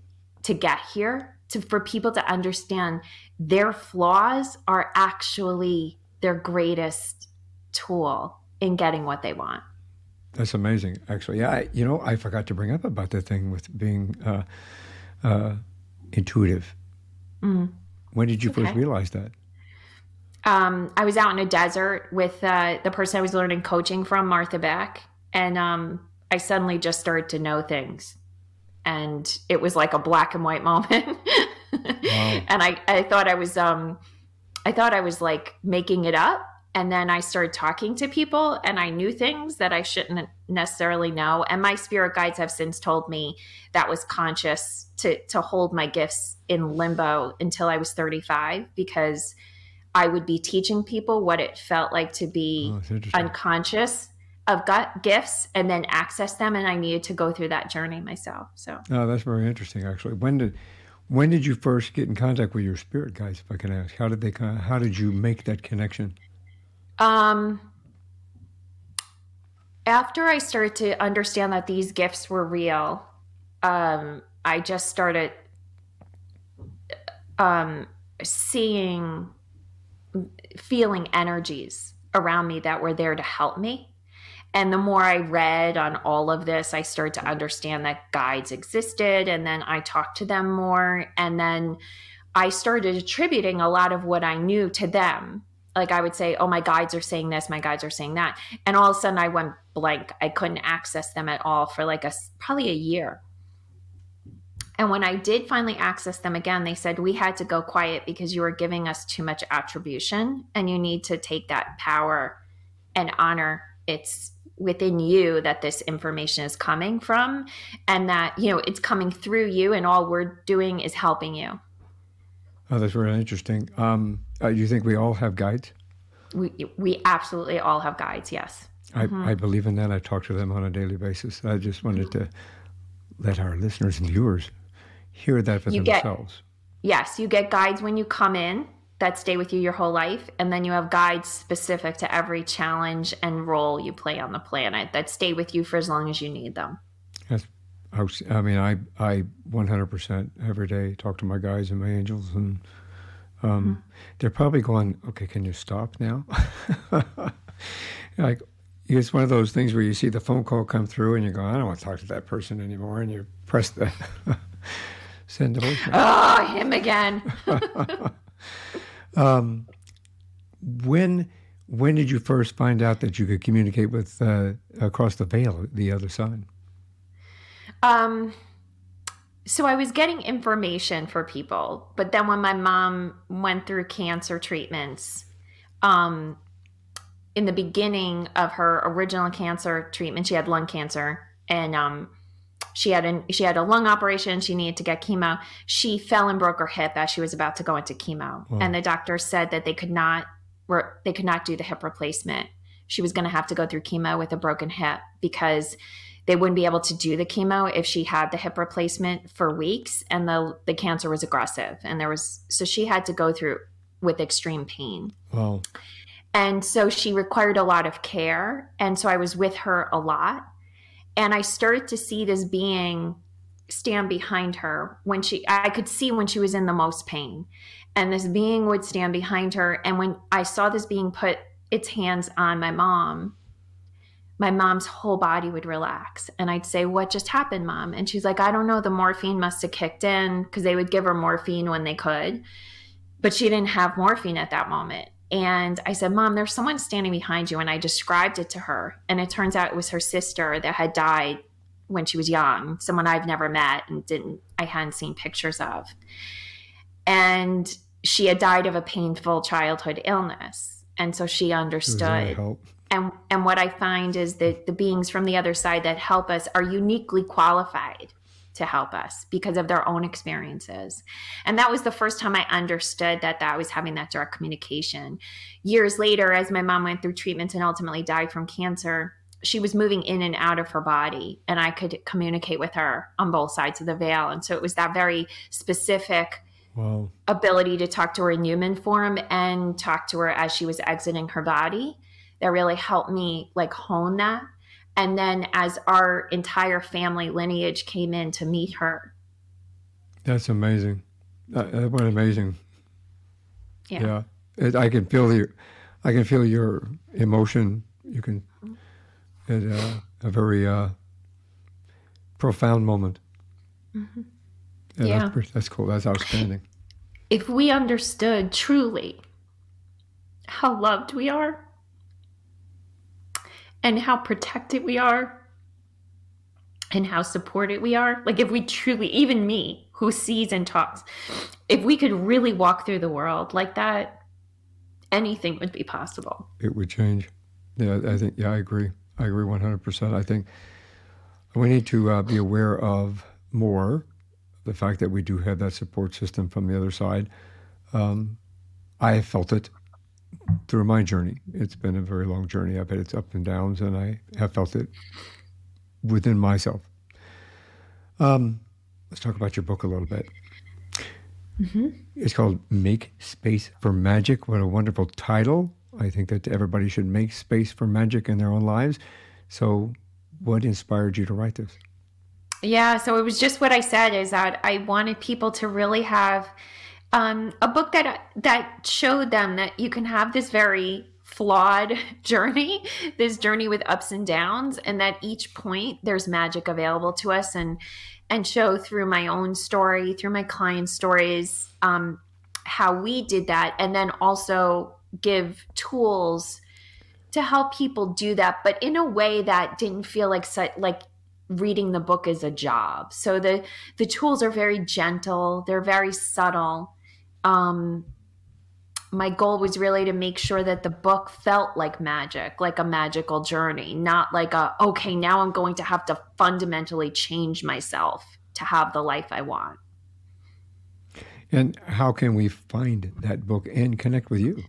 to get here to for people to understand their flaws are actually their greatest tool in getting what they want that's amazing actually yeah I, you know i forgot to bring up about the thing with being uh, uh, intuitive mm. when did you okay. first realize that um, I was out in a desert with uh, the person I was learning coaching from, Martha Beck, and um, I suddenly just started to know things, and it was like a black and white moment. wow. And I, I thought I was, um, I thought I was like making it up, and then I started talking to people, and I knew things that I shouldn't necessarily know. And my spirit guides have since told me that was conscious to to hold my gifts in limbo until I was thirty five because I would be teaching people what it felt like to be oh, unconscious of gut gifts and then access them and I needed to go through that journey myself. So Oh, that's very interesting actually. When did when did you first get in contact with your spirit guides if I can ask? How did they how did you make that connection? Um after I started to understand that these gifts were real, um I just started um seeing feeling energies around me that were there to help me. And the more I read on all of this, I started to understand that guides existed. And then I talked to them more. And then I started attributing a lot of what I knew to them. Like I would say, oh, my guides are saying this, my guides are saying that. And all of a sudden I went blank. I couldn't access them at all for like a probably a year. And when I did finally access them again, they said, We had to go quiet because you were giving us too much attribution and you need to take that power and honor it's within you that this information is coming from and that, you know, it's coming through you and all we're doing is helping you. Oh, that's really interesting. Um, uh, you think we all have guides? We, we absolutely all have guides, yes. I, mm-hmm. I believe in that. I talk to them on a daily basis. I just wanted to let our listeners and viewers hear that for you themselves. Get, yes, you get guides when you come in that stay with you your whole life, and then you have guides specific to every challenge and role you play on the planet that stay with you for as long as you need them. I mean, I I 100% every day talk to my guides and my angels, and um, mm-hmm. they're probably going, "Okay, can you stop now?" like it's one of those things where you see the phone call come through, and you go, "I don't want to talk to that person anymore," and you press the Send voicemail. Oh, him again. um, when when did you first find out that you could communicate with uh, across the veil, the other side? Um, so I was getting information for people, but then when my mom went through cancer treatments, um, in the beginning of her original cancer treatment, she had lung cancer, and um, she had a she had a lung operation. She needed to get chemo. She fell and broke her hip as she was about to go into chemo, and the doctor said that they could not were they could not do the hip replacement. She was going to have to go through chemo with a broken hip because they wouldn't be able to do the chemo if she had the hip replacement for weeks and the the cancer was aggressive and there was so she had to go through with extreme pain. Wow. And so she required a lot of care and so I was with her a lot and I started to see this being stand behind her when she I could see when she was in the most pain. And this being would stand behind her and when I saw this being put its hands on my mom, my mom's whole body would relax. And I'd say, What just happened, mom? And she's like, I don't know. The morphine must have kicked in because they would give her morphine when they could. But she didn't have morphine at that moment. And I said, Mom, there's someone standing behind you. And I described it to her. And it turns out it was her sister that had died when she was young, someone I've never met and didn't, I hadn't seen pictures of. And she had died of a painful childhood illness. And so she understood and and what i find is that the beings from the other side that help us are uniquely qualified to help us because of their own experiences. And that was the first time i understood that, that i was having that direct communication. Years later as my mom went through treatment and ultimately died from cancer she was moving in and out of her body and i could communicate with her on both sides of the veil. And so it was that very specific wow. ability to talk to her in human form and talk to her as she was exiting her body that really helped me like hone that. And then as our entire family lineage came in to meet her. That's amazing. That, what amazing. Yeah. yeah. It, I can feel your, I can feel your emotion. You can, it, uh, a very uh, profound moment. Mm-hmm. Yeah, yeah. That's, that's cool. That's outstanding. If we understood truly how loved we are, and how protected we are and how supported we are. Like, if we truly, even me who sees and talks, if we could really walk through the world like that, anything would be possible. It would change. Yeah, I think, yeah, I agree. I agree 100%. I think we need to uh, be aware of more the fact that we do have that support system from the other side. Um, I felt it through my journey. It's been a very long journey. I've had its ups and downs, and I have felt it within myself. Um, let's talk about your book a little bit. Mm-hmm. It's called Make Space for Magic. What a wonderful title. I think that everybody should make space for magic in their own lives. So, what inspired you to write this? Yeah, so it was just what I said is that I wanted people to really have um, a book that that showed them that you can have this very flawed journey, this journey with ups and downs, and that each point there's magic available to us, and and show through my own story, through my client stories, um, how we did that, and then also give tools to help people do that, but in a way that didn't feel like like reading the book is a job. So the the tools are very gentle, they're very subtle, um, my goal was really to make sure that the book felt like magic, like a magical journey, not like a, okay, now I'm going to have to fundamentally change myself to have the life I want. And how can we find that book and connect with you?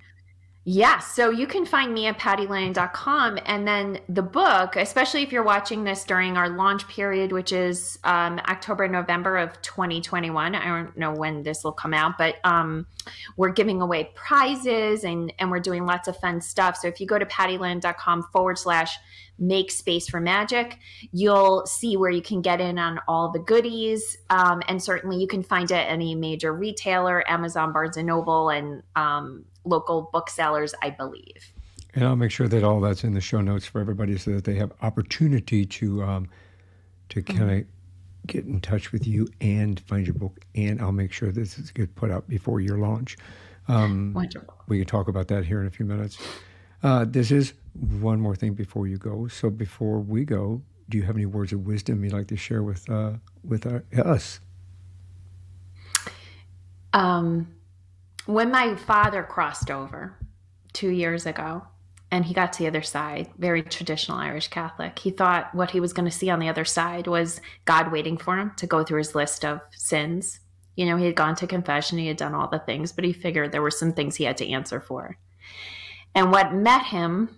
Yes. So you can find me at pattylennon.com. And then the book, especially if you're watching this during our launch period, which is um, October, November of 2021. I don't know when this will come out, but um, we're giving away prizes and, and we're doing lots of fun stuff. So if you go to pattylennon.com forward slash make space for magic, you'll see where you can get in on all the goodies. Um, and certainly you can find it at any major retailer, Amazon, Barnes and Noble, and um, local booksellers, I believe. And I'll make sure that all that's in the show notes for everybody so that they have opportunity to um, to kind of mm-hmm. get in touch with you and find your book. And I'll make sure this is get put out before your launch. Um, Wonderful. We can talk about that here in a few minutes. Uh, this is one more thing before you go. So before we go, do you have any words of wisdom you'd like to share with uh, with our, us? Um, when my father crossed over two years ago and he got to the other side, very traditional Irish Catholic, he thought what he was going to see on the other side was God waiting for him to go through his list of sins. You know, he had gone to confession, he had done all the things, but he figured there were some things he had to answer for. And what met him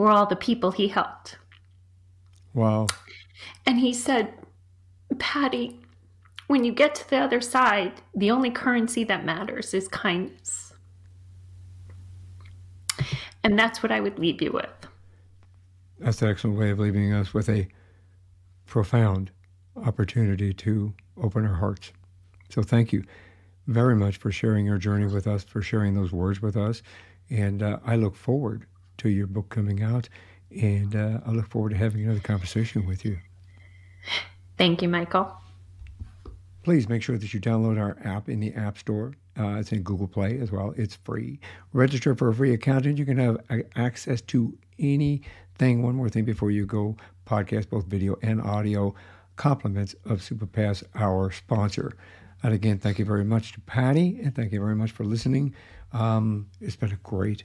were all the people he helped. Wow. And he said, Patty, when you get to the other side, the only currency that matters is kindness. And that's what I would leave you with. That's an excellent way of leaving us with a profound opportunity to open our hearts. So thank you very much for sharing your journey with us, for sharing those words with us. And uh, I look forward to your book coming out. And uh, I look forward to having another conversation with you. Thank you, Michael. Please make sure that you download our app in the App Store. Uh, it's in Google Play as well. It's free. Register for a free account, and you can have access to anything. One more thing before you go podcast, both video and audio, compliments of SuperPass, our sponsor. And again, thank you very much to Patty, and thank you very much for listening. Um, it's been a great,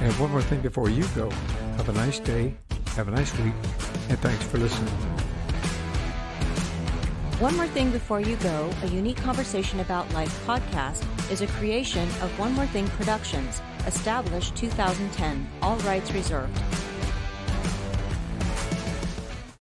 And one more thing before you go. Have a nice day, have a nice week, and thanks for listening. One More Thing Before You Go, a unique conversation about life podcast, is a creation of One More Thing Productions, established 2010, all rights reserved.